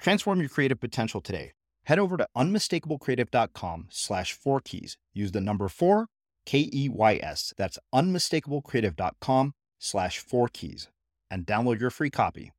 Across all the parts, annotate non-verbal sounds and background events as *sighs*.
Transform your creative potential today. Head over to unmistakablecreative.com slash four keys. Use the number four, K E Y S. That's unmistakablecreative.com slash four keys and download your free copy.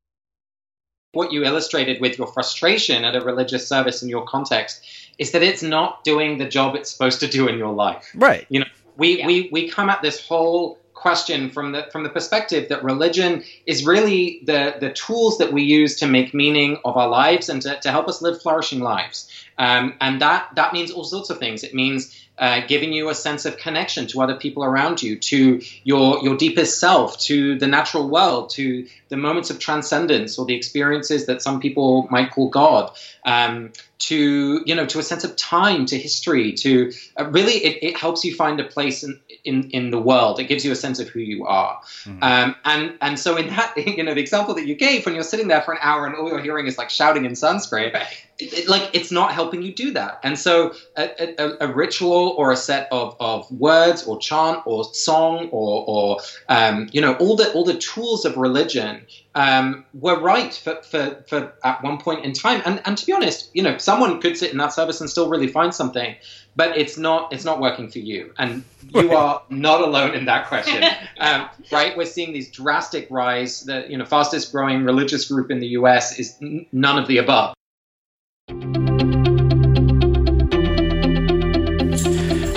What you illustrated with your frustration at a religious service in your context is that it's not doing the job it's supposed to do in your life. Right. You know, we, yeah. we, we come at this whole question from the from the perspective that religion is really the the tools that we use to make meaning of our lives and to, to help us live flourishing lives. Um, and that that means all sorts of things. It means uh, giving you a sense of connection to other people around you, to your your deepest self, to the natural world, to the moments of transcendence or the experiences that some people might call God, um, to you know to a sense of time, to history, to uh, really it, it, helps you find a place in, in in the world. It gives you a sense of who you are, mm-hmm. um, and and so in that *laughs* you know the example that you gave when you're sitting there for an hour and all you're hearing is like shouting in Sanskrit, it, it, like it's not helping you do that. And so a, a, a, ritual or a set of, of words or chant or song or or um, you know all the all the tools of religion um, were right for, for, for at one point in time. And, and to be honest, you know, someone could sit in that service and still really find something, but it's not it's not working for you, and you *laughs* are not alone in that question. *laughs* Um, right? We're seeing these drastic rise. The you know fastest growing religious group in the U.S. is n- none of the above.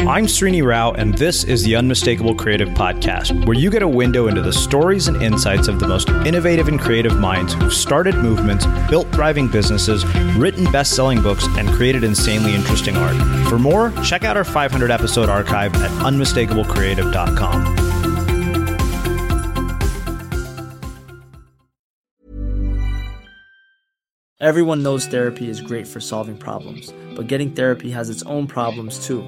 I'm Srini Rao, and this is the Unmistakable Creative Podcast, where you get a window into the stories and insights of the most innovative and creative minds who've started movements, built thriving businesses, written best selling books, and created insanely interesting art. For more, check out our 500 episode archive at unmistakablecreative.com. Everyone knows therapy is great for solving problems, but getting therapy has its own problems too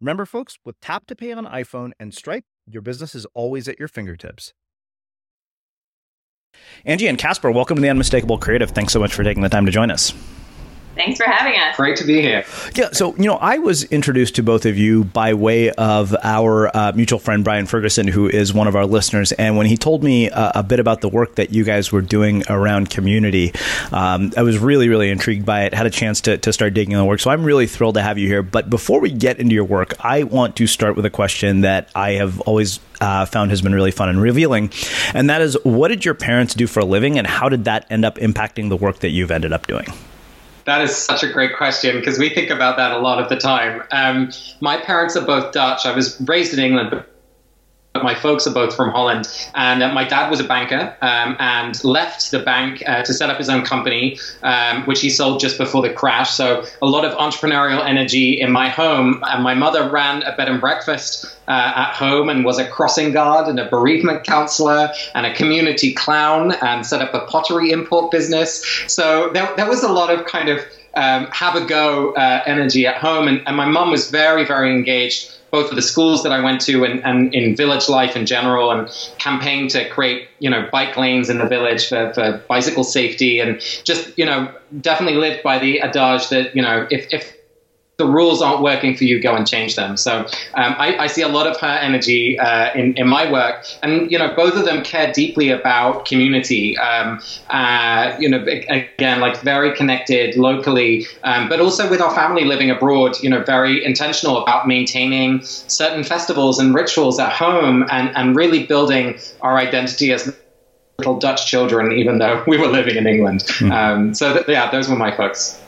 Remember, folks, with Tap to Pay on iPhone and Stripe, your business is always at your fingertips. Angie and Casper, welcome to the Unmistakable Creative. Thanks so much for taking the time to join us. Thanks for having us. Great to be here. Yeah, so you know, I was introduced to both of you by way of our uh, mutual friend Brian Ferguson, who is one of our listeners. And when he told me uh, a bit about the work that you guys were doing around community, um, I was really, really intrigued by it. Had a chance to, to start digging in the work, so I'm really thrilled to have you here. But before we get into your work, I want to start with a question that I have always uh, found has been really fun and revealing, and that is, what did your parents do for a living, and how did that end up impacting the work that you've ended up doing? That is such a great question because we think about that a lot of the time. Um, my parents are both Dutch. I was raised in England, but my folks are both from Holland, and uh, my dad was a banker um, and left the bank uh, to set up his own company, um, which he sold just before the crash. So a lot of entrepreneurial energy in my home. And my mother ran a bed and breakfast uh, at home and was a crossing guard and a bereavement counselor and a community clown and set up a pottery import business. So there, there was a lot of kind of um, have a go uh, energy at home, and, and my mom was very, very engaged both with the schools that I went to and, and in village life in general and campaigned to create, you know, bike lanes in the village for, for bicycle safety and just, you know, definitely lived by the adage that, you know, if, if the rules aren't working for you, go and change them. So um, I, I, see a lot of her energy uh, in, in my work, and you know, both of them care deeply about community. Um, uh, you know, again, like very connected locally, um, but also with our family living abroad. You know, very intentional about maintaining certain festivals and rituals at home, and and really building our identity as little Dutch children, even though we were living in England. Mm. so th- yeah, those were my folks.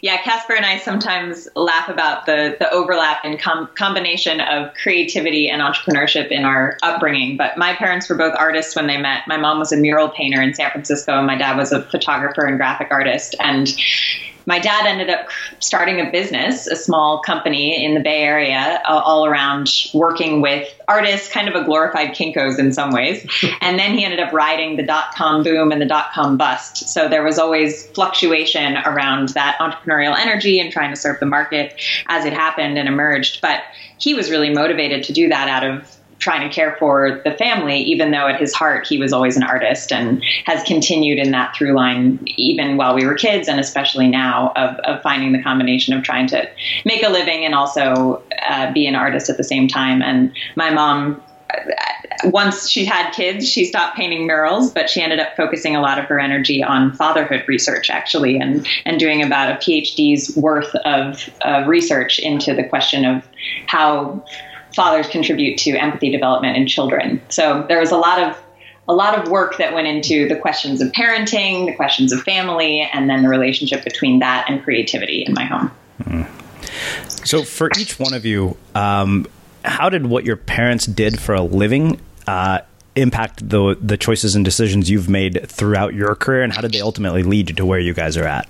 Yeah, Casper and I sometimes laugh about the the overlap and com- combination of creativity and entrepreneurship in our upbringing. But my parents were both artists when they met. My mom was a mural painter in San Francisco, and my dad was a photographer and graphic artist. And my dad ended up starting a business, a small company in the Bay Area, uh, all around working with artists, kind of a glorified Kinko's in some ways. *laughs* and then he ended up riding the dot com boom and the dot com bust. So there was always fluctuation around that entrepreneurial energy and trying to serve the market as it happened and emerged. But he was really motivated to do that out of trying to care for the family, even though at his heart he was always an artist and has continued in that through line even while we were kids and especially now of, of finding the combination of trying to make a living and also uh, be an artist at the same time. And my mom uh, once she had kids, she stopped painting murals, but she ended up focusing a lot of her energy on fatherhood research, actually, and, and doing about a PhD's worth of uh, research into the question of how fathers contribute to empathy development in children. So there was a lot of a lot of work that went into the questions of parenting, the questions of family, and then the relationship between that and creativity in my home. Mm. So, for each one of you, um, how did what your parents did for a living uh, impact the the choices and decisions you've made throughout your career, and how did they ultimately lead you to where you guys are at?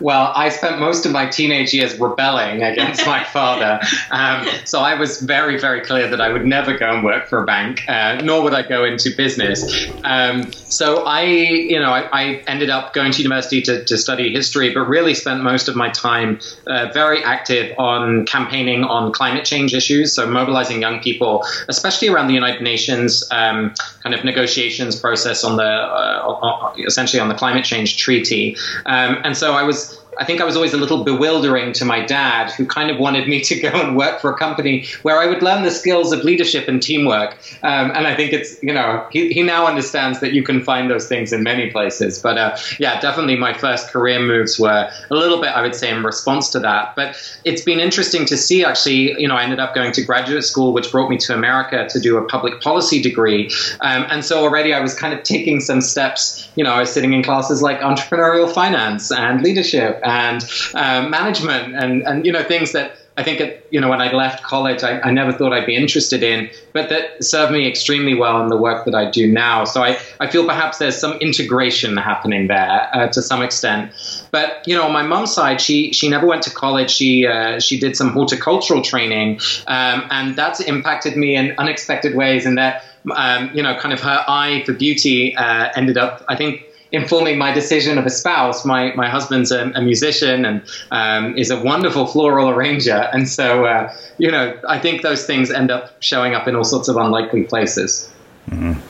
Well, I spent most of my teenage years rebelling against my *laughs* father. Um, so I was very, very clear that I would never go and work for a bank, uh, nor would I go into business. Um, so I, you know, I, I, ended up going to university to, to, study history, but really spent most of my time uh, very active on campaigning on climate change issues. So mobilizing young people, especially around the United Nations um, kind of negotiations process on the, uh, essentially on the climate change treaty. Um, and so I was I think I was always a little bewildering to my dad, who kind of wanted me to *laughs* go and work for a company where I would learn the skills of leadership and teamwork. Um, and I think it's, you know, he, he now understands that you can find those things in many places. But uh, yeah, definitely my first career moves were a little bit, I would say, in response to that. But it's been interesting to see actually, you know, I ended up going to graduate school, which brought me to America to do a public policy degree. Um, and so already I was kind of taking some steps, you know, I was sitting in classes like entrepreneurial finance and leadership and uh, management and, and, you know, things that I think, you know, when I left college, I, I, never thought I'd be interested in, but that served me extremely well in the work that I do now. So I, I feel perhaps there's some integration happening there uh, to some extent. But, you know, on my mom's side, she, she never went to college. She, uh, she did some horticultural training, um, and that's impacted me in unexpected ways in that, um, you know, kind of her eye for beauty uh, ended up, I think, informing my decision of a spouse. My my husband's a, a musician and um, is a wonderful floral arranger, and so uh, you know I think those things end up showing up in all sorts of unlikely places. Mm-hmm.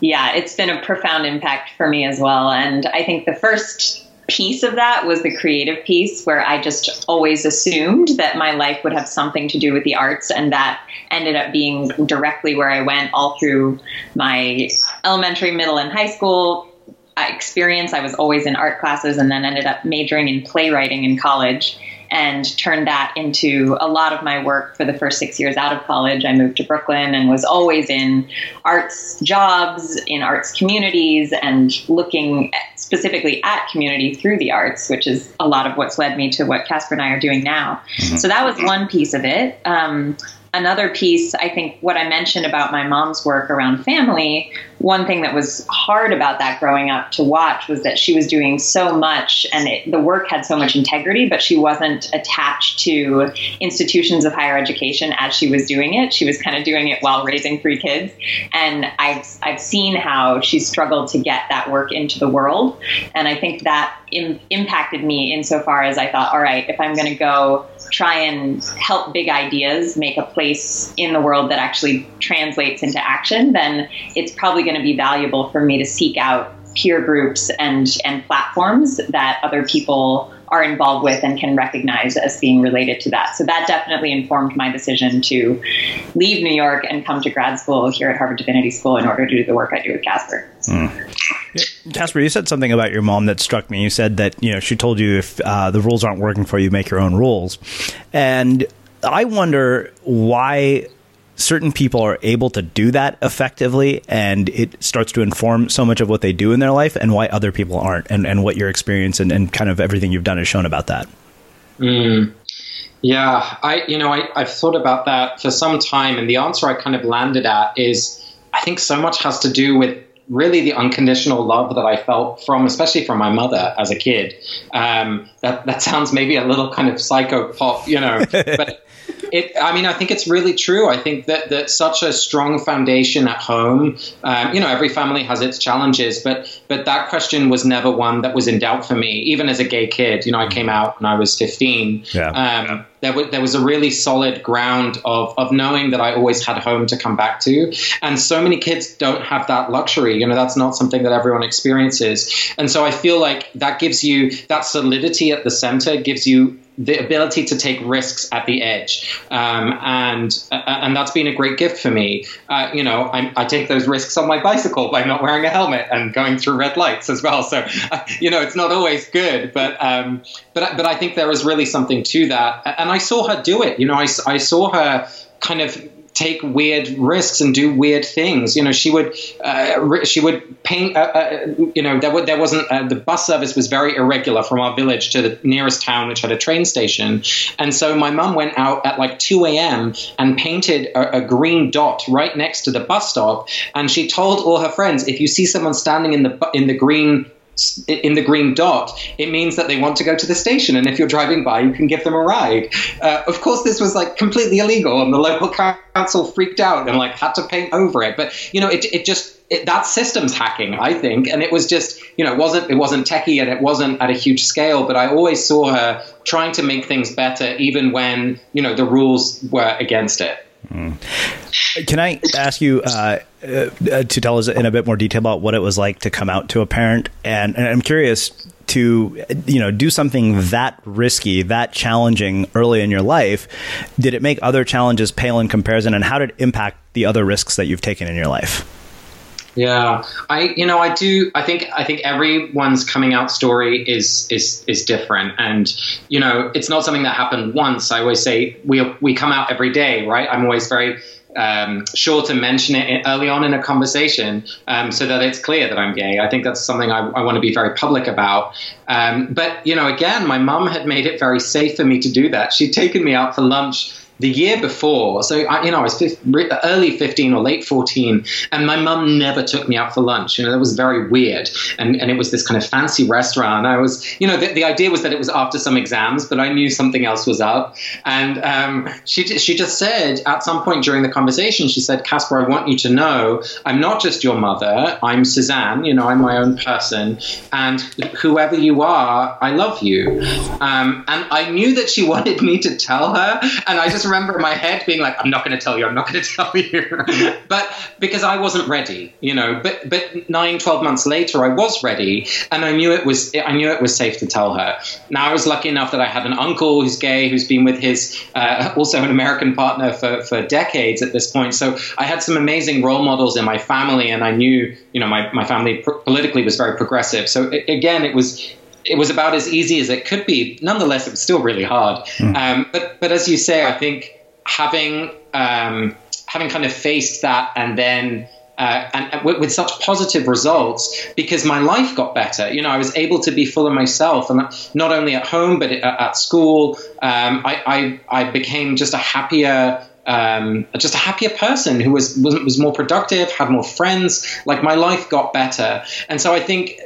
Yeah, it's been a profound impact for me as well, and I think the first piece of that was the creative piece where I just always assumed that my life would have something to do with the arts and that ended up being directly where I went all through my elementary, middle and high school uh, experience. I was always in art classes and then ended up majoring in playwriting in college and turned that into a lot of my work for the first six years out of college. I moved to Brooklyn and was always in arts jobs, in arts communities, and looking specifically at community through the arts, which is a lot of what's led me to what Casper and I are doing now. Mm-hmm. So that was one piece of it. Um, another piece, I think what I mentioned about my mom's work around family, one thing that was hard about that growing up to watch was that she was doing so much and it, the work had so much integrity, but she wasn't attached to institutions of higher education as she was doing it. She was kind of doing it while raising three kids. And I've, I've seen how she struggled to get that work into the world. And I think that Im- impacted me insofar as I thought, all right, if I'm going to go try and help big ideas make a place in the world that actually translates into action, then it's probably going to be valuable for me to seek out peer groups and and platforms that other people are involved with and can recognize as being related to that. So that definitely informed my decision to leave New York and come to grad school here at Harvard Divinity School in order to do the work I do with Casper. Mm. Casper, you said something about your mom that struck me. You said that you know she told you if uh, the rules aren't working for you, make your own rules, and I wonder why certain people are able to do that effectively and it starts to inform so much of what they do in their life and why other people aren't and, and what your experience and, and kind of everything you've done has shown about that mm. yeah i you know I, i've thought about that for some time and the answer i kind of landed at is i think so much has to do with really the unconditional love that I felt from, especially from my mother as a kid. Um, that that sounds maybe a little kind of psycho pop, you know, *laughs* but it, I mean, I think it's really true. I think that, that such a strong foundation at home, um, you know, every family has its challenges, but but that question was never one that was in doubt for me. Even as a gay kid, you know, I came out when I was 15. Yeah. Um, there, was, there was a really solid ground of, of knowing that I always had home to come back to. And so many kids don't have that luxury. You know, that's not something that everyone experiences. And so I feel like that gives you that solidity at the center, gives you the ability to take risks at the edge, um, and uh, and that's been a great gift for me. Uh, you know, I, I, take those risks on my bicycle by not wearing a helmet and going through red lights as well. So, uh, you know, it's not always good, but um, but but I think there is really something to that, and I saw her do it. You know, I, I saw her kind of take weird risks and do weird things. You know, she would uh, she would paint. Uh, uh, you know, there, there wasn't uh, the bus service was very irregular from our village to the nearest town, which had a train station. And so my mum went out at like 2 a.m. and painted a, a green dot right next to the bus stop. And she told all her friends, if you see someone standing in the in the green in the green dot, it means that they want to go to the station. And if you're driving by, you can give them a ride. Uh, of course, this was like completely illegal, and the local council freaked out and like had to paint over it. But you know, it it just it, that systems hacking, I think, and it was just you know it wasn't it wasn't techie and it wasn't at a huge scale. But I always saw her trying to make things better, even when you know the rules were against it. Mm. Can I ask you uh, uh, to tell us in a bit more detail about what it was like to come out to a parent? And, and I'm curious to you know do something that risky, that challenging early in your life. Did it make other challenges pale in comparison, and how did it impact the other risks that you've taken in your life? Yeah, I you know I do I think I think everyone's coming out story is is is different, and you know it's not something that happened once. I always say we we come out every day, right? I'm always very um, sure to mention it early on in a conversation um, so that it's clear that I'm gay. I think that's something I, I want to be very public about. Um, but, you know, again, my mum had made it very safe for me to do that. She'd taken me out for lunch the year before, so I, you know, I was 15, early 15 or late 14, and my mum never took me out for lunch. You know, that was very weird. And, and it was this kind of fancy restaurant. I was, you know, the, the idea was that it was after some exams, but I knew something else was up. And um, she, she just said at some point during the conversation, she said, Casper, I want you to know I'm not just your mother, I'm Suzanne, you know, I'm my own person. And whoever you are, I love you. Um, and I knew that she *laughs* wanted me to tell her. And I just just remember in my head being like, I'm not going to tell you, I'm not going *laughs* to tell you. *laughs* but because I wasn't ready, you know, but, but nine, 12 months later, I was ready and I knew it was, I knew it was safe to tell her. Now I was lucky enough that I had an uncle who's gay, who's been with his, uh, *laughs* also an American partner for, for decades at this point. So I had some amazing role models in my family and I knew, you know, my, my family pr- politically was very progressive. So it, again, it was, it was about as easy as it could be. Nonetheless, it was still really hard. Mm. Um, but but as you say, I think having um, having kind of faced that and then. Uh, and, and with, with, such positive results because my life got better. You know, I was able to be full of myself, and not only at home but at, at school. Um, I, I, I became just a happier um, just a happier person who was, was was more productive, had more friends. Like my life got better, and so I think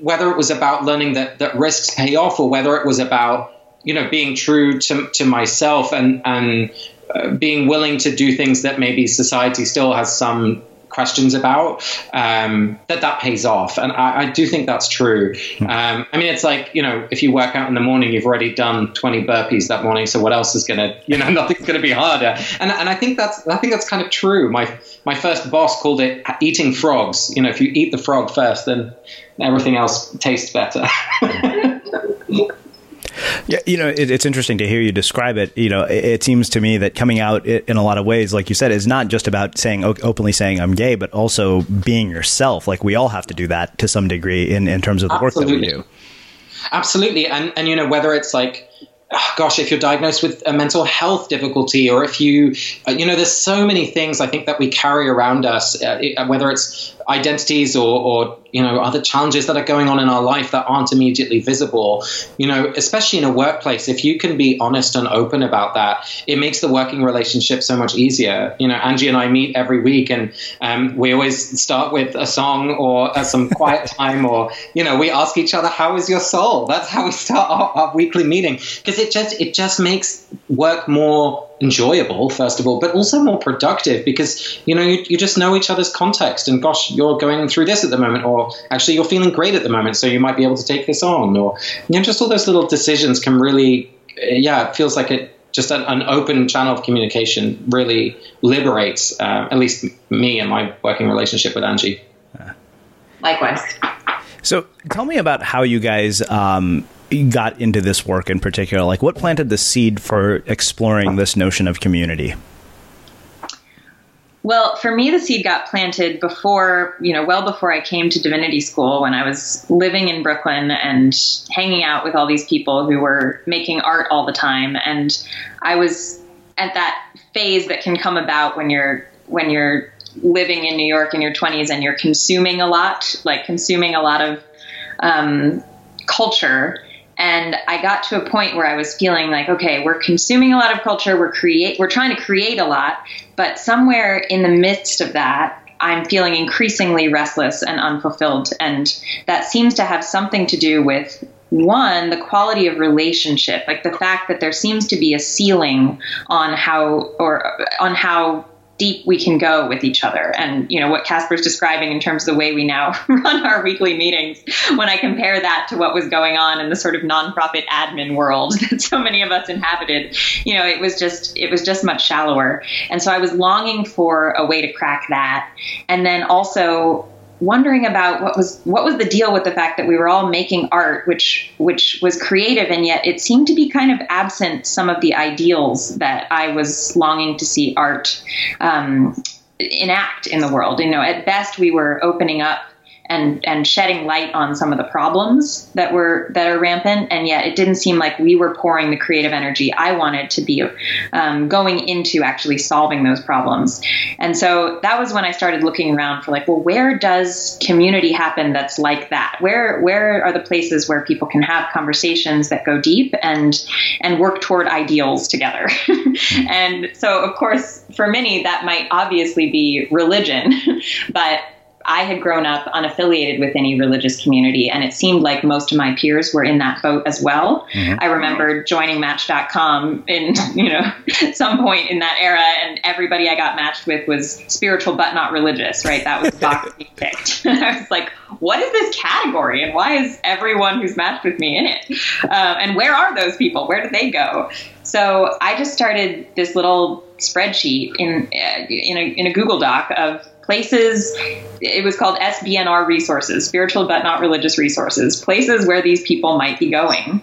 whether it was about learning that, that risks pay off or whether it was about you know being true to, to myself and and uh, being willing to do things that maybe society still has some questions about um, that that pays off. And I, I do think that's true. Hmm. um, I mean it's like you know if you work out in the morning you've already done 20 burpees that morning so what else is gonna you know *laughs* nothing's gonna be harder. And, and I think that's I think that's kind of true. My my first boss called it eating frogs you know if you eat the frog first then everything else tastes better *laughs* Yeah, you know, it, it's interesting to hear you describe it. You know, it, it, seems to me that coming out in a lot of ways, like you said, is not just about saying openly saying I'm gay, but also being yourself. Like we all have to do that to some degree in, in terms of the Absolutely. work that we do. Absolutely, and and you know whether it's like *sighs* gosh, if you're diagnosed with a mental health difficulty, or if you, uh, you know, there's so many things I think that we carry around us, uh, whether it's identities or, or you know other challenges that are going on in our life that aren't immediately visible. You know especially in a workplace if you can be honest and open about that it makes the working relationship so much easier. You know angie and i meet every week and um, we always start with a song or uh, some quiet *laughs* time or you know we ask each other how is your soul? That's how we start our, our weekly meeting. Because it just it just makes work more enjoyable, first of all, but also more productive because you know you, you, just know each other's context. And gosh, you're going through this at the moment, or actually you're feeling great at the moment, so you might be able to take this on, or you know, just all those little decisions can really, yeah, it feels like it. Just an, an open channel of communication really liberates, uh, at least me and my working relationship with Angie. Likewise. So, tell me about how you guys um, got into this work in particular? Like, what planted the seed for exploring this notion of community? Well, for me, the seed got planted before, you know, well before I came to divinity school when I was living in Brooklyn and hanging out with all these people who were making art all the time. And I was at that phase that can come about when you're, when you're living in New York in your 20s and you're consuming a lot, like consuming a lot of um, culture and I got to a point where I was feeling like, okay, we're consuming a lot of culture, we're create, we're trying to create a lot, but somewhere in the midst of that, I'm feeling increasingly restless and unfulfilled. And that seems to have something to do with one, the quality of relationship, like the fact that there seems to be a ceiling on how or on how deep we can go with each other. And, you know, what Casper's describing in terms of the way we now *laughs* run our weekly meetings, when I compare that to what was going on in the sort of nonprofit admin world *laughs* that so many of us inhabited, you know, it was just, it was just much shallower. And so I was longing for a way to crack that. And then also wondering about what was what was the deal with the fact that we were all making art which which was creative and yet it seemed to be kind of absent some of the ideals that I was longing to see art um, enact in the world. You know at best we were opening up and and shedding light on some of the problems that were that are rampant. And yet it didn't seem like we were pouring the creative energy I wanted to be um, going into actually solving those problems. And so that was when I started looking around for like well where does community happen that's like that? Where where are the places where people can have conversations that go deep and and work toward ideals together? *laughs* And so of course for many that might obviously be religion *laughs* but I had grown up unaffiliated with any religious community, and it seemed like most of my peers were in that boat as well. Mm-hmm. I remember joining Match.com in *laughs* you know some point in that era, and everybody I got matched with was spiritual but not religious. Right, that was the box we *laughs* picked. *laughs* I was like, what is this category, and why is everyone who's matched with me in it? Uh, and where are those people? Where did they go? So I just started this little spreadsheet in uh, in a, in a Google Doc of places it was called SBNR resources, spiritual but not religious resources, places where these people might be going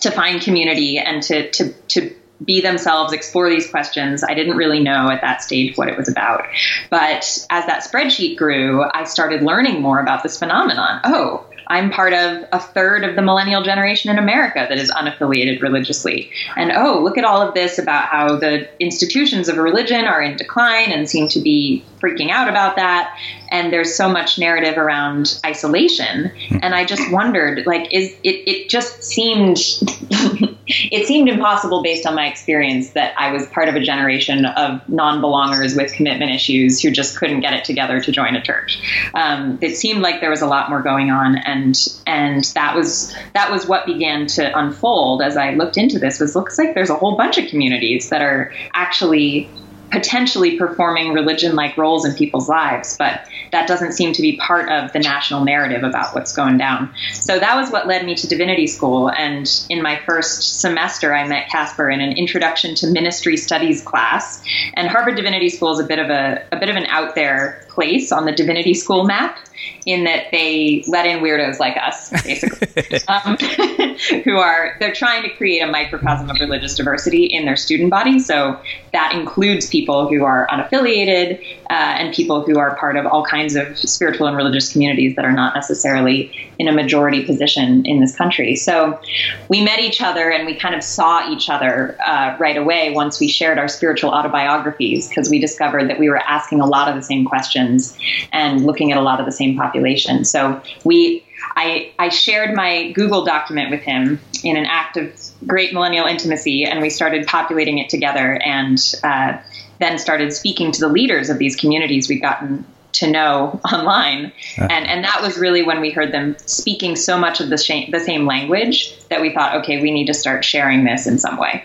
to find community and to to to be themselves, explore these questions. I didn't really know at that stage what it was about. But as that spreadsheet grew, I started learning more about this phenomenon. Oh, I'm part of a third of the millennial generation in America that is unaffiliated religiously. And oh, look at all of this about how the institutions of religion are in decline and seem to be freaking out about that. And there's so much narrative around isolation. And I just wondered, like, is it, it just seemed *laughs* it seemed impossible based on my experience that I was part of a generation of non-belongers with commitment issues who just couldn't get it together to join a church. Um, it seemed like there was a lot more going on, and and that was that was what began to unfold as I looked into this. Was looks like there's a whole bunch of communities that are actually potentially performing religion like roles in people's lives, but that doesn't seem to be part of the national narrative about what's going down. So that was what led me to divinity school. And in my first semester, I met Casper in an introduction to ministry studies class. And Harvard Divinity School is a bit of a, a bit of an out there place on the divinity school map in that they let in weirdos like us, basically, *laughs* um, *laughs* who are they're trying to create a microcosm of religious diversity in their student body. So that includes people who are unaffiliated uh, and people who are part of all kinds of spiritual and religious communities that are not necessarily in a majority position in this country. So we met each other and we kind of saw each other uh, right away once we shared our spiritual autobiographies because we discovered that we were asking a lot of the same questions and looking at a lot of the same population. So we I, I shared my Google document with him in an act of great millennial intimacy, and we started populating it together and uh, then started speaking to the leaders of these communities we'd gotten to know *laughs* online. And, and that was really when we heard them speaking so much of the, sh- the same language that we thought, okay, we need to start sharing this in some way.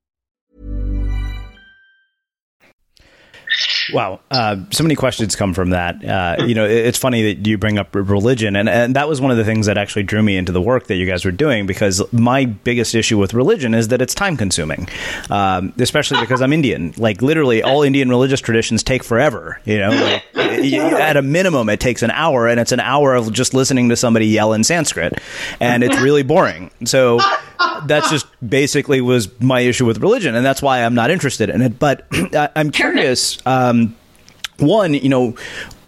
Wow, uh, so many questions come from that. Uh, you know, it's funny that you bring up religion, and, and that was one of the things that actually drew me into the work that you guys were doing because my biggest issue with religion is that it's time consuming, um, especially because I'm Indian. Like literally, all Indian religious traditions take forever. You know, like, at a minimum, it takes an hour, and it's an hour of just listening to somebody yell in Sanskrit, and it's really boring. So that's just basically was my issue with religion, and that's why I'm not interested in it. But *clears throat* I'm curious. Um, one, you know,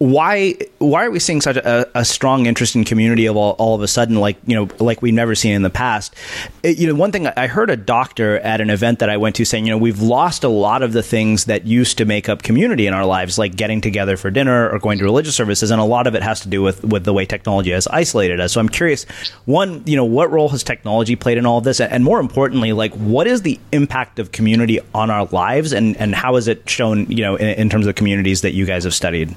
why why are we seeing such a, a strong interest in community of all, all, of a sudden like you know like we've never seen in the past? It, you know one thing i heard a doctor at an event that i went to saying you know we've lost a lot of the things that used to make up community in our lives like getting together for dinner or going to religious services and a lot of it has to do with with the way technology has isolated us. So i'm curious one you know what role has technology played in all of this and more importantly like what is the impact of community on our lives and and how is it shown you know in, in terms of communities that you guys have studied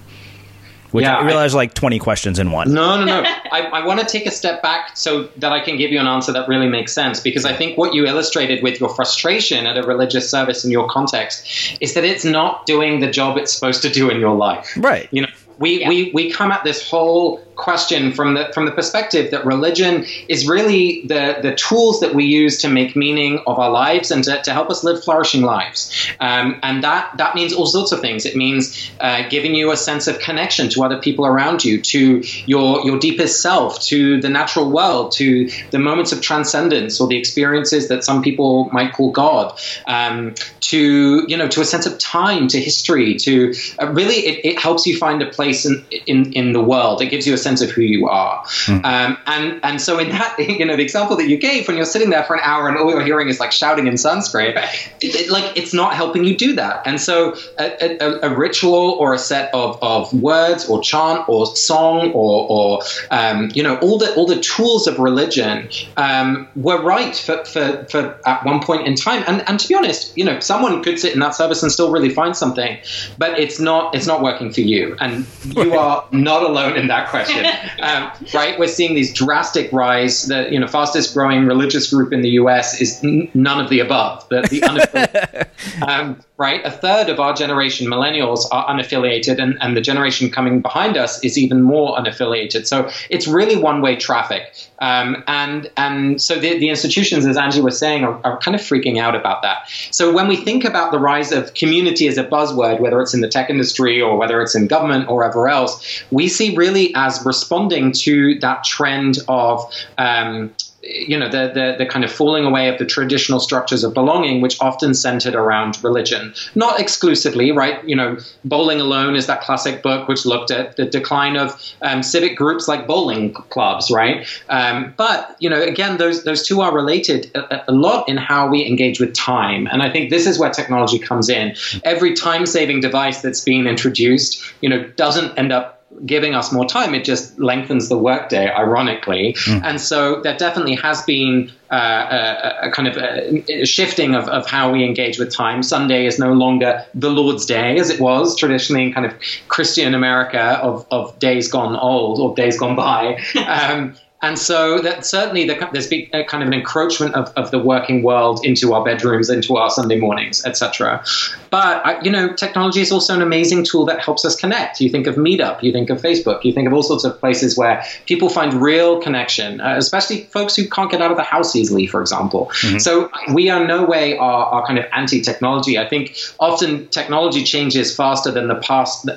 which yeah, I realize I, like 20 questions in one. No, no, no. *laughs* I, I want to take a step back so that I can give you an answer that really makes sense because I think what you illustrated with your frustration at a religious service in your context is that it's not doing the job it's supposed to do in your life. Right. You know, we, yeah. we, we come at this whole question from the from the perspective that religion is really the the tools that we use to make meaning of our lives and to, to help us live flourishing lives. Um, and that that means all sorts of things. It means uh, giving you a sense of connection to other people around you, to your your deepest self, to the natural world, to the moments of transcendence or the experiences that some people might call God, um, to you know to a sense of time, to history, to uh, really it, it helps you find a place in, in in the world. It gives you a sense of who you are. Mm. Um, and and so in that, *laughs* you know, the example that you gave, when you're sitting there for an hour and all you're hearing is like shouting in Sanskrit, *laughs* it, it, like it's not helping you do that. And so a, a, a, ritual or a set of, of words or chant or song or, or um, you know all the all the tools of religion um, were right for, for, for at one point in time. And and to be honest, you know, someone could sit in that service and still really find something, but it's not it's not working for you, and you are not alone in that question, um, right? We're seeing these drastic rise. The you know fastest growing religious group in the U.S. is n- none of the above. The, the *laughs* um, right? A third of our generation, millennials, are unaffiliated, and, and the generation coming behind us is even more unaffiliated. So it's really one way traffic. Um, and and so the, the institutions, as Angie was saying, are, are, kind of freaking out about that. So when we think about the rise of community as a buzzword, whether it's in the tech industry or whether it's in government or wherever else, we see really as responding to that trend of um, you know the, the, the kind of falling away of the traditional structures of belonging which often centered around religion. Not exclusively right? You know bowling alone is that classic book which looked at the decline of um, civic groups like bowling clubs right? Um, but you know again those those two are related a, a lot in how we engage with time. And i think this is where technology comes in. Every time saving device that's being introduced you know doesn't end up giving us more time, it just lengthens the workday, ironically. Mm. And so there definitely has been uh, a, a, kind of a, a shifting of, of how we engage with time. Sunday is no longer the Lord's Day as it was traditionally in kind of Christian America of, of days gone old or days gone by. *laughs* Um, and so that certainly there's been kind of an encroachment of, of the working world into our bedrooms, into our Sunday mornings, etc. But you know, technology is also an amazing tool that helps us connect. You think of Meetup, you think of Facebook, you think of all sorts of places where people find real connection, uh, especially folks who can't get out of the house easily, for example. Mm-hmm. So we are no way are, are kind of anti-technology. I think often technology changes faster than the past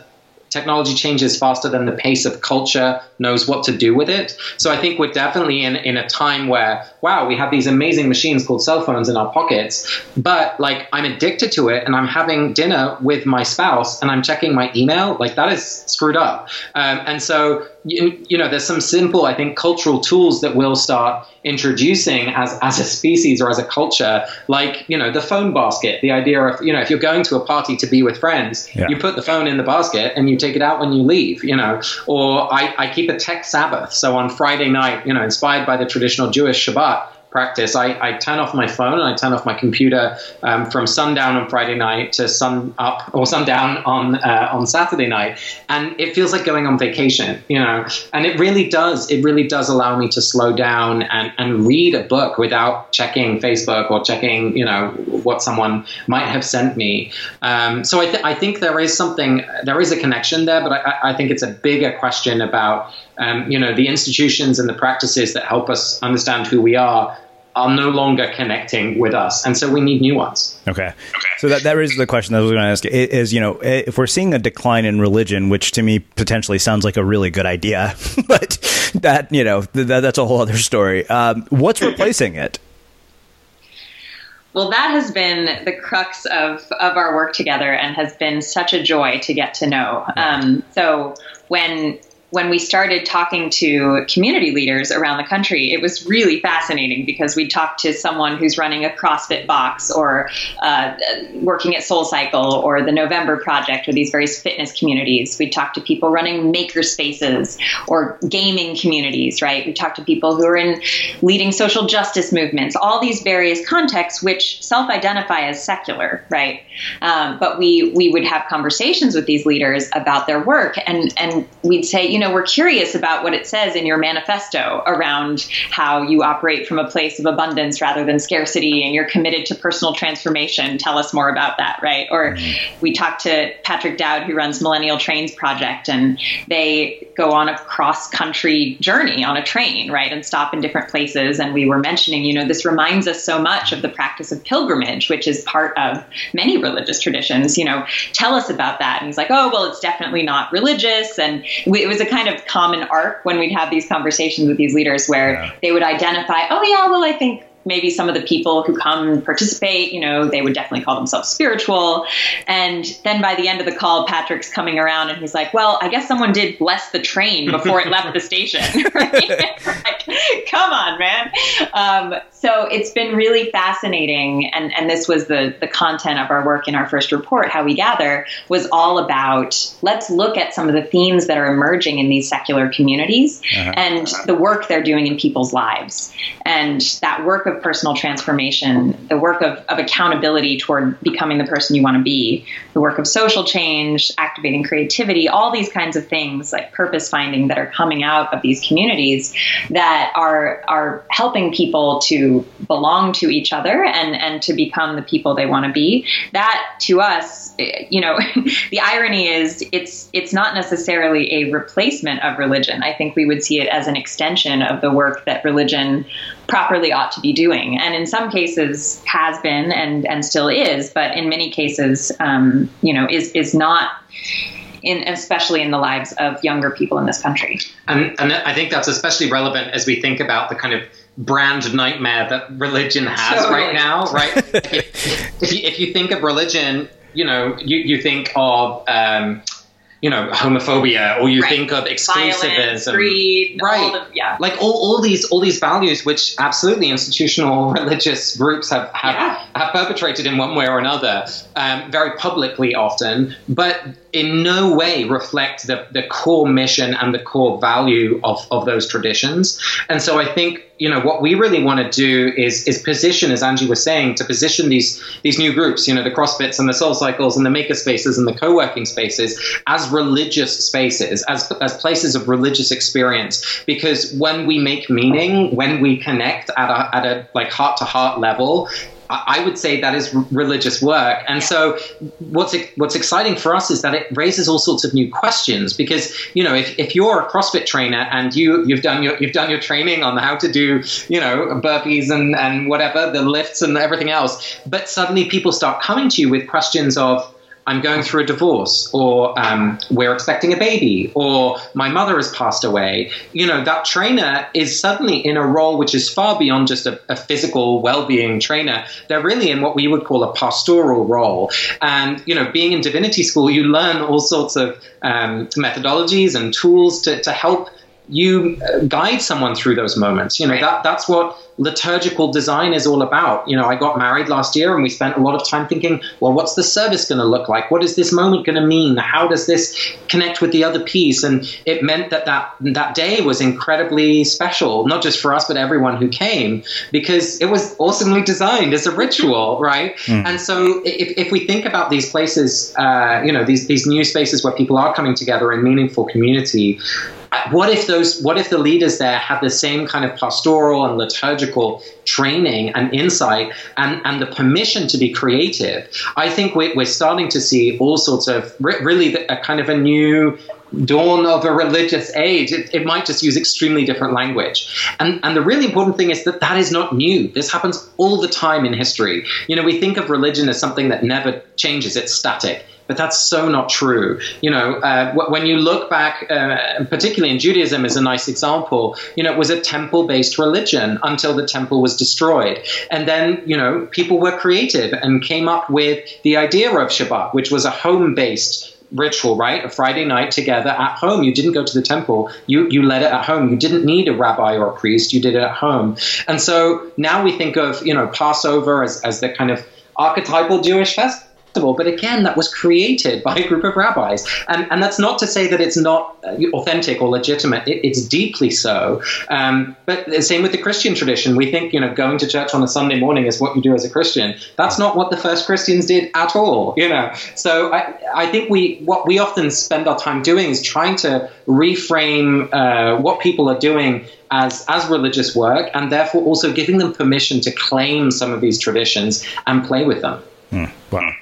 technology changes faster than the pace of culture knows what to do with it. So I think we're definitely in, in a time where, wow, we have these amazing machines called cell phones in our pockets, but like I'm addicted to it and I'm having dinner with my spouse and I'm checking my email. Like that is screwed up. Um, and so you, you, know, there's some simple, I think, cultural tools that we'll start introducing as, as a species or as a culture, like, you know, the phone basket, the idea of, you know, if you're going to a party to be with friends, yeah. you put the phone in the basket and you take it out when you leave, you know, or I, I keep a tech Sabbath. So on Friday night, you know, inspired by the traditional Jewish Shabbat, practice. I, I turn off my phone and I turn off my computer um, from sundown on Friday night to sun up or sundown on uh, on Saturday night, and it feels like going on vacation, you know. And it really does. It really does allow me to slow down and, and read a book without checking Facebook or checking, you know, what someone might have sent me. Um, so I, th- I think there is something, there is a connection there, but I, I think it's a bigger question about um, you know, the institutions and the practices that help us understand who we are are no longer connecting with us, and so we need new ones. Okay, okay. so that that raises the question that I was going to ask is, you know, if we're seeing a decline in religion, which to me potentially sounds like a really good idea, *laughs* but that you know th- that's a whole other story. Um, what's replacing it? Well, that has been the crux of, of our work together and has been such a joy to get to know. Um, so when when we started talking to community leaders around the country, it was really fascinating because we talked to someone who's running a CrossFit box or uh, working at Soul Cycle or the November Project or these various fitness communities. We talked to people running maker spaces or gaming communities, right? We talked to people who are in leading social justice movements, all these various contexts which self identify as secular, right? Um, but we, we would have conversations with these leaders about their work and, and we'd say, you know, we're curious about what it says in your manifesto around how you operate from a place of abundance rather than scarcity and you're committed to personal transformation. Tell us more about that, right? Or mm-hmm. we talked to Patrick Dowd, who runs Millennial Trains Project, and they go on a cross country journey on a train, right? And stop in different places. And we were mentioning, you know, this reminds us so much of the practice of pilgrimage, which is part of many religious traditions. You know, tell us about that. And he's like, oh, well, it's definitely not religious. And it was a kind of common arc when we'd have these conversations with these leaders where yeah. they would identify, oh, yeah, well, I think maybe some of the people who come and participate, you know, they would definitely call themselves spiritual. And then by the end of the call, Patrick's coming around and he's like, well, I guess someone did bless the train before it left the station. *laughs* like, come on, man. Um, so it's been really fascinating. And, and this was the, the content of our work in our first report, How We Gather, was all about let's look at some of the themes that are emerging in these secular communities uh-huh. and the work they're doing in people's lives. And that work of personal transformation, the work of, of accountability toward becoming the person you want to be, the work of social change, activating creativity, all these kinds of things like purpose finding that are coming out of these communities that are are helping people to belong to each other and and to become the people they want to be. That to us, eh, you know, *laughs* the irony is it's it's not necessarily a replacement of religion. I think we would see it as an extension of the work that religion properly ought to be doing, and in some cases has been and and still is, but in many cases, um, you know, is is not. In, especially in the lives of younger people in this country. And, and I think that's especially relevant as we think about the kind of brand nightmare that religion has totally. right now, right? if, you, if you think of religion, you know, you, you think of um, you know, homophobia, or you right. think of exclusivism, Violence, greed, right? The, yeah, like all, all these all these values, which absolutely institutional *laughs* religious groups have have, yeah. have perpetrated in one way or another, um, very publicly often, but in no way reflect the, the core mission and the core value of, of those traditions. And so I think, you know, what we really want to do is is position, as Angie was saying, to position these these new groups, you know, the CrossFits and the Soul Cycles and the Maker Spaces and the co-working spaces as religious spaces, as as places of religious experience. Because when we make meaning, when we connect at a at a like heart to heart level, I would say that is religious work. And so what's what's exciting for us is that it raises all sorts of new questions because you know if, if you're a CrossFit trainer and you you've done your you've done your training on how to do you know burpees and and whatever the lifts and everything else, but suddenly people start coming to you with questions of I'm going through a divorce, or um, we're expecting a baby, or my mother has passed away. You know, that trainer is suddenly in a role which is far beyond just a, a physical well being trainer. They're really in what we would call a pastoral role. And, you know, being in divinity school, you learn all sorts of um, methodologies and tools to, to help you uh, guide someone through those moments. You know, right. that, that's what liturgical design is all about. You know, I got married last year and we spent a lot of time thinking, well, what's the service going to look like? What is this moment going to mean? How does this connect with the other piece? And it meant that that, that day was incredibly special, not just for us, but everyone who came, because it was awesomely designed as a ritual, *laughs* right? Mm. And so if, if we think about these places, uh, you know, these, these new spaces where people are coming together in meaningful community, what if those what if the leaders there had the same kind of pastoral and liturgical training and insight and, and the permission to be creative i think we're, we're starting to see all sorts of really a kind of a new dawn of a religious age. It, it, might just use extremely different language. And, and the really important thing is that that is not new. This happens all the time in history. You know, we think of religion as something that never changes, it's static but that's so not true. You know, uh, when you look back, uh, particularly in Judaism, is a nice example. You know, it was a temple-based religion until the temple was destroyed, and then you know people were creative and came up with the idea of Shabbat, which was a home-based ritual, right? A Friday night together at home. You didn't go to the temple. You you led it at home. You didn't need a rabbi or a priest. You did it at home. And so now we think of you know Passover as as the kind of archetypal Jewish festival but again, that was created by a group of rabbis. And, and that's not to say that it's not uh, authentic or legitimate. It, it's deeply so. Um, but the same with the Christian tradition. We think, you know, going to church on a Sunday morning is what you do as a Christian. That's not what the first Christians did at all, you know. So I, I think we, what we often spend our time doing is trying to reframe uh, what people are doing as, as religious work and therefore also giving them permission to claim some of these traditions and play with them. Hmm. Wow.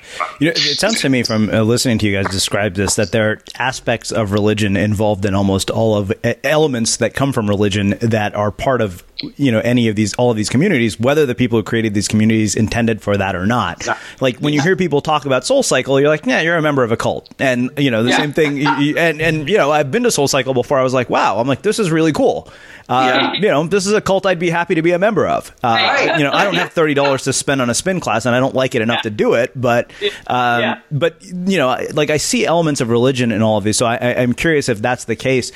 You know, it sounds to me from uh, listening to you guys describe this that there are aspects of religion involved in almost all of uh, elements that come from religion that are part of you know any of these all of these communities whether the people who created these communities intended for that or not like when you hear people talk about soul cycle you're like yeah you're a member of a cult and you know the yeah. same thing and and you know i've been to soul cycle before i was like wow i'm like this is really cool uh, yeah. you know this is a cult i'd be happy to be a member of uh, you know i don't *laughs* have $30 to spend on a spin class and i don't like it enough yeah. to do it but um, but you know like i see elements of religion in all of these so I, i'm curious if that's the case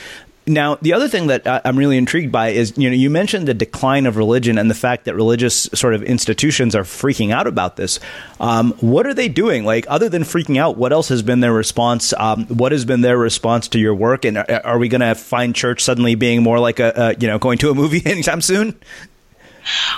now, the other thing that I'm really intrigued by is, you know, you mentioned the decline of religion and the fact that religious sort of institutions are freaking out about this. Um, what are they doing? Like, other than freaking out, what else has been their response? Um, what has been their response to your work? And are, are we going to find church suddenly being more like a, a, you know, going to a movie *laughs* anytime soon?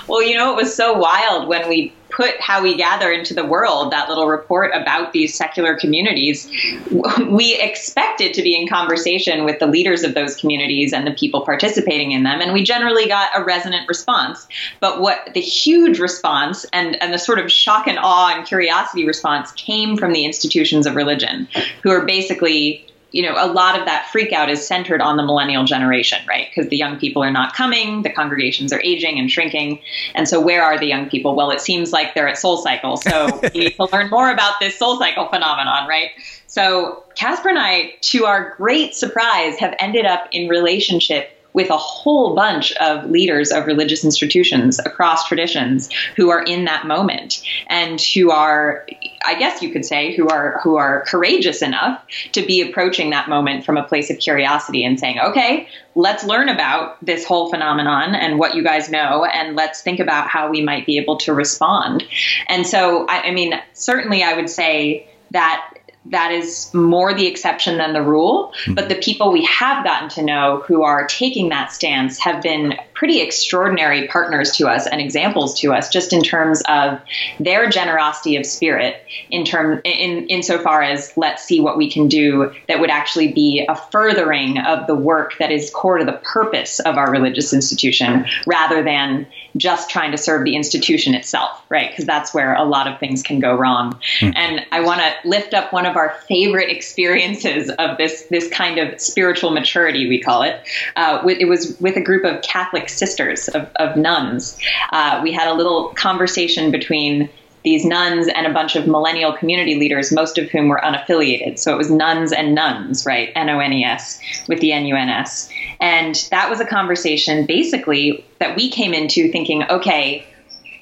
Well, you know, it was so wild when we put how we gather into the world, that little report about these secular communities, *laughs* we expected to be in conversation with the leaders of those communities and the people participating in them. And we generally got a resonant response. But what the huge response and, and the sort of shock and awe and curiosity response came from the institutions of religion, who are basically you know, a lot of that freak out is centered on the millennial generation, right? Because the young people are not coming, the congregations are aging and shrinking. And so, where are the young people? Well, it seems like they're at Soul Cycle. So, *laughs* we need to learn more about this Soul Cycle phenomenon, right? So, Casper and I, to our great surprise, have ended up in relationship with a whole bunch of leaders of religious institutions across traditions who are in that moment and who are I guess you could say who are who are courageous enough to be approaching that moment from a place of curiosity and saying, "Okay, let's learn about this whole phenomenon and what you guys know and let's think about how we might be able to respond." And so I, I mean, certainly I would say that that is more the exception than the rule. Mm-hmm. But the people we have gotten to know who are taking that stance have been pretty extraordinary partners to us and examples to us, just in terms of their generosity of spirit. In term, in insofar as let's see what we can do that would actually be a furthering of the work that is core to the purpose of our religious institution, rather than just trying to serve the institution itself, right? Because that's where a lot of things can go wrong. Mm-hmm. And I want to lift up one of our favorite experiences of this this kind of spiritual maturity, we call it. Uh, it was with a group of Catholic sisters of, of nuns. Uh, we had a little conversation between these nuns and a bunch of millennial community leaders, most of whom were unaffiliated. So it was nuns and nuns, right? N O N E S with the N U N S. And that was a conversation basically that we came into thinking, okay,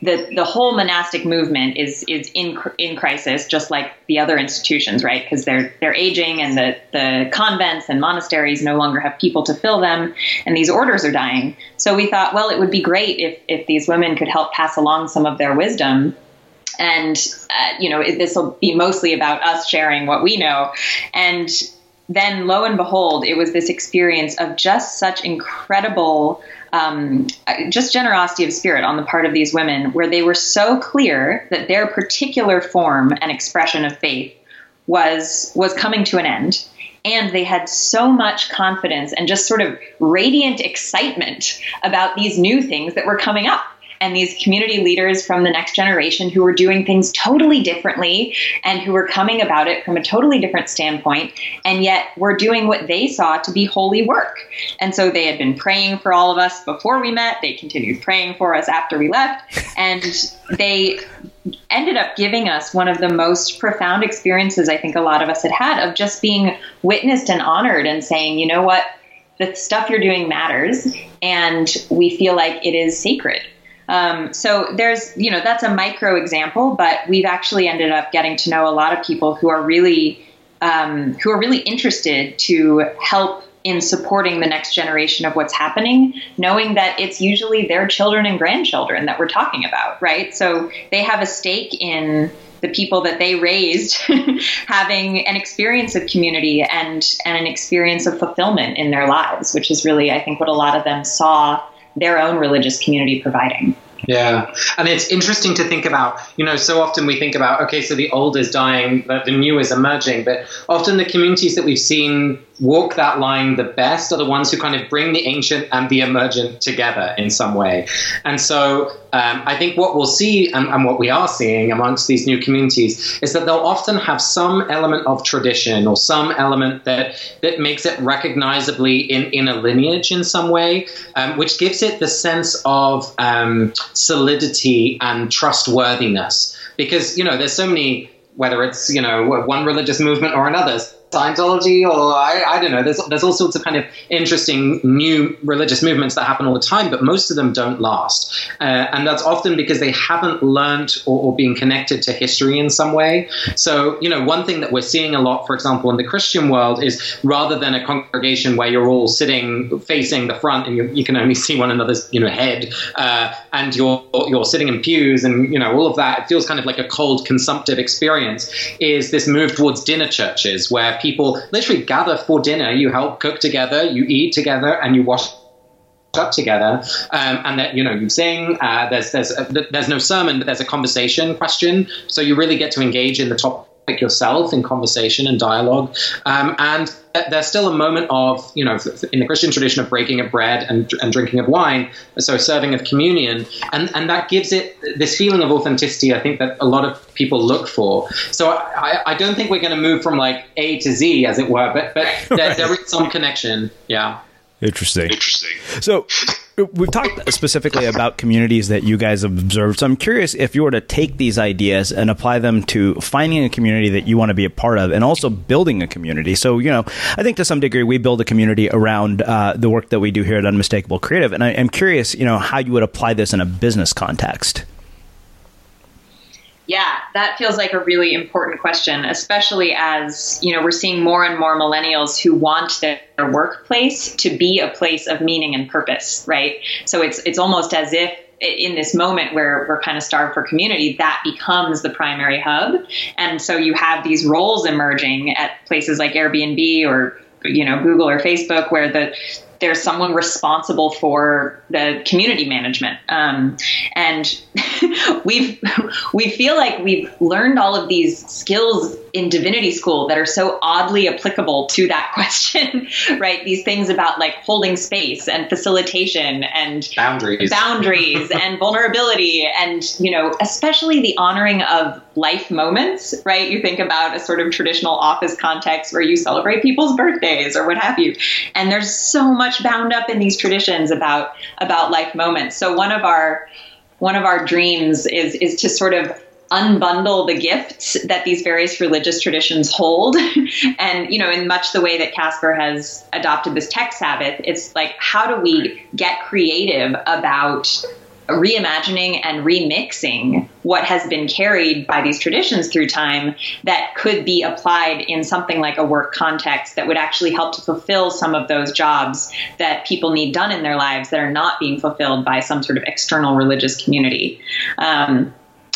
the, the whole monastic movement is is in in crisis, just like the other institutions, right? Because they're they're aging, and the the convents and monasteries no longer have people to fill them, and these orders are dying. So we thought, well, it would be great if if these women could help pass along some of their wisdom and uh, you know this will be mostly about us sharing what we know and then lo and behold it was this experience of just such incredible um, just generosity of spirit on the part of these women where they were so clear that their particular form and expression of faith was was coming to an end. And they had so much confidence and just sort of radiant excitement about these new things that were coming up and these community leaders from the next generation who were doing things totally differently and who were coming about it from a totally different standpoint, and yet were doing what they saw to be holy work. And so they had been praying for all of us before we met, they continued praying for us after we left, and they ended up giving us one of the most profound experiences I think a lot of us had had of just being witnessed and honored and saying, you know what? The stuff you're doing matters, and we feel like it is sacred. Um, so there's, you know, that's a micro example, but we've actually ended up getting to know a lot of people who are really, um, who are really interested to help in supporting the next generation of what's happening, knowing that it's usually their children and grandchildren that we're talking about, right? So they have a stake in the people that they raised *laughs* having an experience of community and and an experience of fulfillment in their lives, which is really, I think, what a lot of them saw their own religious community providing. Yeah. And it's interesting to think about, you know, so often we think about, okay, so the old is dying, but the new is emerging. But often the communities that we've seen walk that line the best are the ones who kind of bring the ancient and the emergent together in some way. And so um, I think what we'll see and, and, what we are seeing amongst these new communities is that they'll often have some element of tradition or some element that, that makes it recognizably in, in a lineage in some way, um, which gives it the sense of um, solidity and trustworthiness. Because, you know, there's so many, whether it's, you know, one religious movement or another, Scientology, or I, I, don't know. There's there's all sorts of kind of interesting new religious movements that happen all the time, but most of them don't last, uh, and that's often because they haven't learned or, or been connected to history in some way. So you know, one thing that we're seeing a lot, for example, in the Christian world, is rather than a congregation where you're all sitting facing the front and you, you can only *laughs* see one another's you know head, uh, and you're you're sitting in pews and you know all of that, it feels kind of like a cold consumptive experience. Is this move towards dinner churches where people literally gather for dinner. You help cook together, you eat together, and you wash up together, um, and that you know you sing. Uh, there's there's a, there's no sermon, but there's a conversation question. So you really get to engage in the topic yourself in conversation and dialogue. Um, and there's still a moment of, you know, in the Christian tradition of breaking of bread and, and drinking of wine, so serving of communion, and, and that gives it this feeling of authenticity, I think, that a lot of people look for. So I, I don't think we're going to move from like A to Z, as it were, but, but there, *laughs* there is some connection. Yeah. Interesting. Interesting. So *laughs* we've talked specifically about communities that you guys have observed. So I'm curious if you were to take these ideas and apply them to finding a community that you want to be a part of and also building a community. So, you know, I think to some degree we build a community around uh, the work that we do here at Unmistakable Creative. And I, am curious, you know, how you would apply this in a business context. Yeah, that feels like a really important question, especially as, you know, we're seeing more and more millennials who want their workplace to be a place of meaning and purpose, right? So it's it's almost as if in this moment where we're kind of starved for community, that becomes the primary hub. And so you have these roles emerging at places like Airbnb or you know Google or Facebook where the there's someone responsible for the community management. Um, and *laughs* we've we feel like we've learned all of these skills in divinity school that are so oddly applicable to that *laughs* question, right? These things about like holding space and facilitation and boundaries, boundaries *laughs* and vulnerability, and you know, especially the honoring of life moments, right? You think about a sort of traditional office context where you celebrate people's birthdays or what have you, and there's so much bound up in these traditions about about life moments. So one of our one of our dreams is is to sort of unbundle the gifts that these various religious traditions hold. *laughs* and, you know, in much the way that Casper has adopted this tech Sabbath, it's like, how do we get creative about reimagining and remixing what has been carried by these traditions through time that could be applied in something like a work context that would actually help to fulfill some of those jobs that people need done in their lives that are not being fulfilled by some sort of external religious community. Um,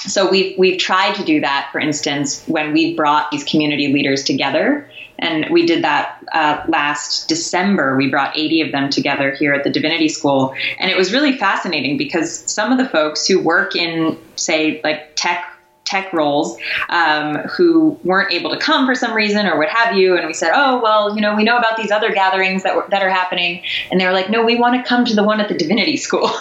so we've we've tried to do that, for instance, when we've brought these community leaders together, and we did that uh, last December. We brought 80 of them together here at the Divinity School, and it was really fascinating because some of the folks who work in, say, like tech tech roles um, who weren't able to come for some reason or what have you. And we said, oh, well, you know, we know about these other gatherings that, were, that are happening. And they were like, no, we want to come to the one at the Divinity School. *laughs*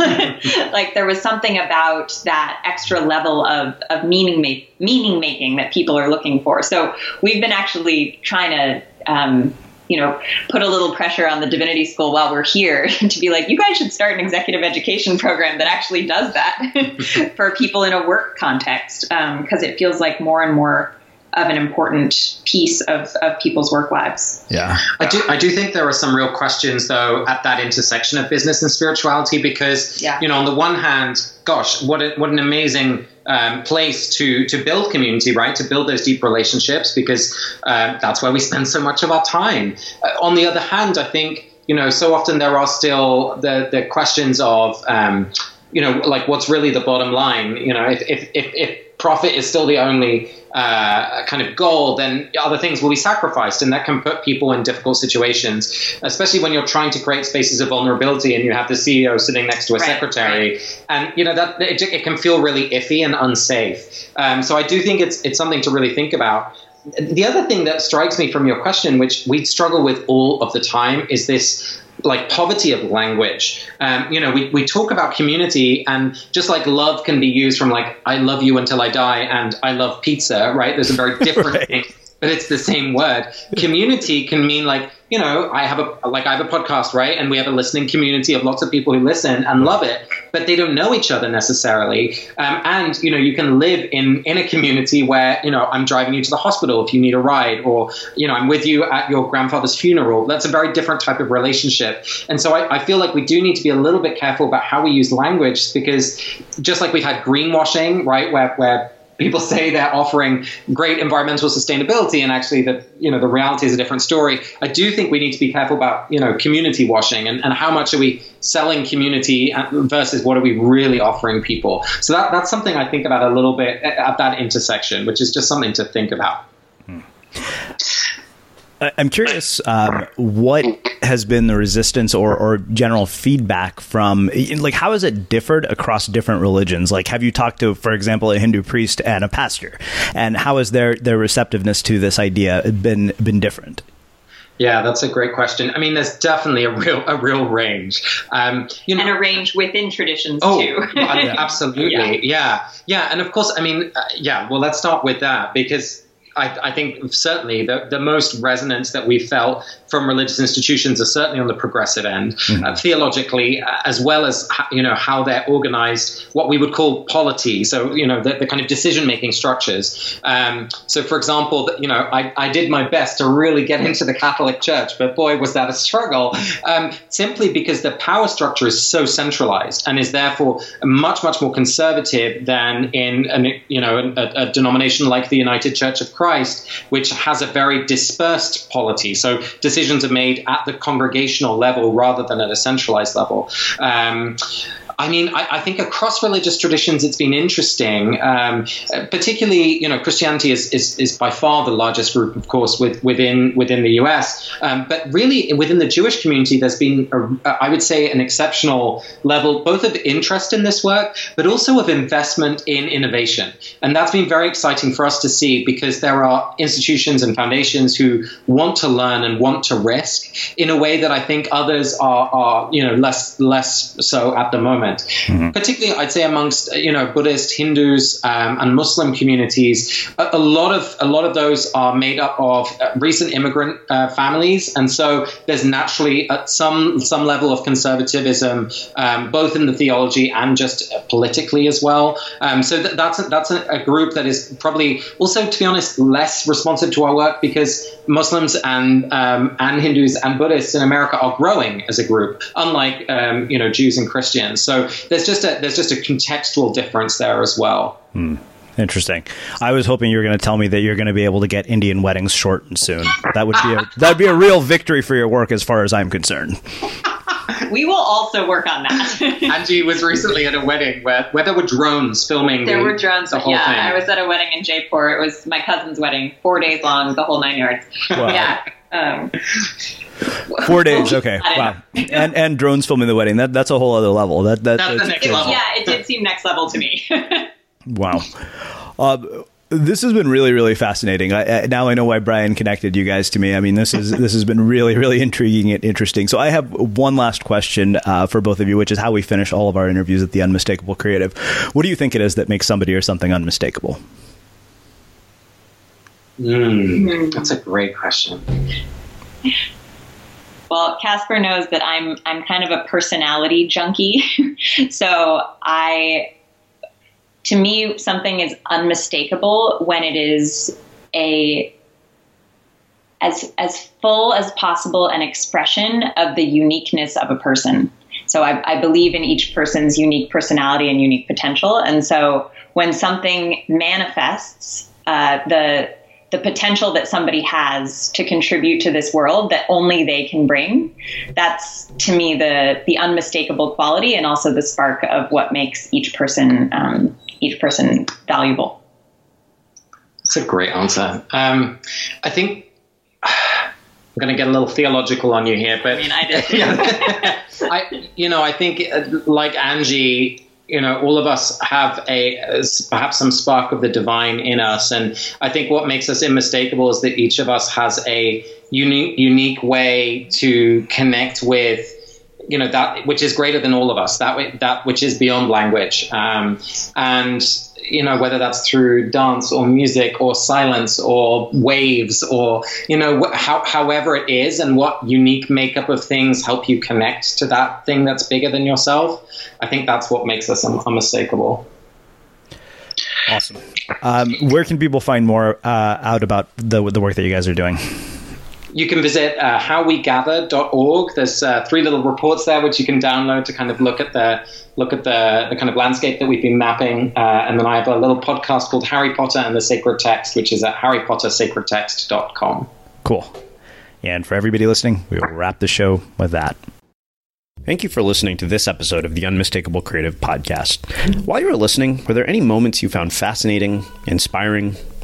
like there was something about that extra level of, of meaning, make, meaning making that people are looking for. So we've been actually trying to um, you know, put a little pressure on the divinity school while we're here *laughs* to be like, you guys should start an executive education program that actually does that *laughs* for people in a work context, because um, it feels like more and more of an important piece of, of people's work lives. Yeah. I do I do think there are some real questions though at that intersection of business and spirituality because yeah. you know on the one hand, gosh, what a, what an amazing um, place to to build community, right? To build those deep relationships because uh, that's where we spend so much of our time. Uh, on the other hand, I think you know so often there are still the the questions of um, you know like what's really the bottom line. You know if if if, if profit is still the only uh, kind of goal, then other things will be sacrificed, and that can put people in difficult situations, especially when you're trying to create spaces of vulnerability and you have the CEO sitting next to a right, secretary, right. and you know that it, it, can feel really iffy and unsafe. Um, so I do think it's it's something to really think about. The other thing that strikes me from your question, which we struggle with all of the time, is this like poverty of language. Um, you know, we, we talk about community, and just like love can be used from like I love you until I die and I love pizza, right? There's a very *laughs* different right. But it's the same word. Community can mean like you know, I have a like I have a podcast, right? And we have a listening community of lots of people who listen and love it, but they don't know each other necessarily. Um, and you know, you can live in in a community where you know I'm driving you to the hospital if you need a ride, or you know I'm with you at your grandfather's funeral. That's a very different type of relationship. And so I, I feel like we do need to be a little bit careful about how we use language because just like we've had greenwashing, right, where where people say they're offering great environmental sustainability and actually the you know the reality is a different story. I do think we need to be careful about you know community washing and, and how much are we selling community versus what are we really offering people. So that, that's something i think about a little bit at that intersection which is just something to think about. Hmm. I'm curious um, what has been the resistance or, or general feedback from, like, how has it differed across different religions? Like, have you talked to, for example, a Hindu priest and a pastor, and how has their their receptiveness to this idea been been different? Yeah, that's a great question. I mean, there's definitely a real a real range. Um, you know, and a range within traditions oh, too. absolutely, *laughs* yeah. yeah, yeah, and of course, I mean, uh, yeah. Well, let's start with that because I, I, think certainly the, the most resonance that we felt from religious institutions are certainly on the progressive end, mm-hmm. uh, theologically, uh, as well as you know how they're organized, what we would call polity. So you know the, the kind of decision making structures. Um, so for example, you know I, I did my best to really get into the Catholic Church, but boy was that a struggle. Um, simply because the power structure is so centralized and is therefore much much more conservative than in an, you know a, a denomination like the United Church of Christ Christ, which has a very dispersed polity. So decisions are made at the congregational level rather than at a centralized level. Um, I mean, I, I, think across religious traditions, it's been interesting. Um, particularly, you know, Christianity is, is, is by far the largest group, of course, with, within within the U.S. Um, but really, within the Jewish community, there's been, a, I would say, an exceptional level both of interest in this work, but also of investment in innovation, and that's been very exciting for us to see because there are institutions and foundations who want to learn and want to risk in a way that I think others are, are you know, less less so at the moment moment. Mm-hmm. Particularly, I'd say amongst you know Buddhist, Hindus, um, and Muslim communities, a, a, lot of a lot of those are made up of uh, recent immigrant uh, families, and so there's naturally at some some level of conservatism, um, both in the theology and just politically as well. Um, so th- that's a, that's a, a group that is probably also, to be honest, less responsive to our work because Muslims and um, and Hindus and Buddhists in America are growing as a group, unlike um, you know Jews and Christians. So there's just a there's just a contextual difference there as well. Hmm. Interesting. I was hoping you were going to tell me that you're going to be able to get Indian weddings shortened soon. That would be a *laughs* that would be a real victory for your work, as far as I'm concerned. *laughs* we will also work on that. *laughs* Angie was recently at a wedding where, where there were drones filming. There the, were drones. The whole yeah, thing. I was at a wedding in Jaipur. It was my cousin's wedding, four days long, the whole nine yards. Wow. Yeah. Um, *laughs* Four days, okay, wow, and and drones filming the wedding. That that's a whole other level. That, that that's, the next level. Yeah, it did seem next level to me. *laughs* wow. Uh, this has been really, really fascinating. I, I, now I know why Brian connected you guys to me. I mean, this is this has been really, really intriguing and interesting. So I have one last question uh, for both of you, which is how we finish all of our interviews at the Unmistakable Creative. What do you think it is that makes somebody or something unmistakable? Mm, that's a great question. Well, Casper knows that I'm I'm kind of a personality junkie. *laughs* so I to me something is unmistakable when it is a as as full as possible an expression of the uniqueness of a person. So I, I believe in each person's unique personality and unique potential. And so when something manifests, uh, the the potential that somebody has to contribute to this world that only they can bring that's to me the the unmistakable quality and also the spark of what makes each person um, each person valuable That's a great answer. Um, I think *sighs* I'm going to get a little theological on you here, but I mean, I did. *laughs* *laughs* I, you know, I think uh, like Angie, you know, all of us have a perhaps some spark of the divine in us, and I think what makes us unmistakable is that each of us has a unique unique way to connect with you know that which is greater than all of us that that which is beyond language. Um, and you know, whether that's through dance or music or silence or waves or, you know, wh- how, however it is and what unique makeup of things help you connect to that thing that's bigger than yourself. I think that's what makes us un- unmistakable. Awesome. Um, where can people find more uh, out about the, the work that you guys are doing? You can visit uh, howwegather.org. There's uh, three little reports there which you can download to kind of look at the look at the, the kind of landscape that we've been mapping. Uh, and then I have a little podcast called Harry Potter and the Sacred Text, which is at harrypottersacredtext.com. Cool. And for everybody listening, we will wrap the show with that. Thank you for listening to this episode of the Unmistakable Creative Podcast. While you were listening, were there any moments you found fascinating, inspiring,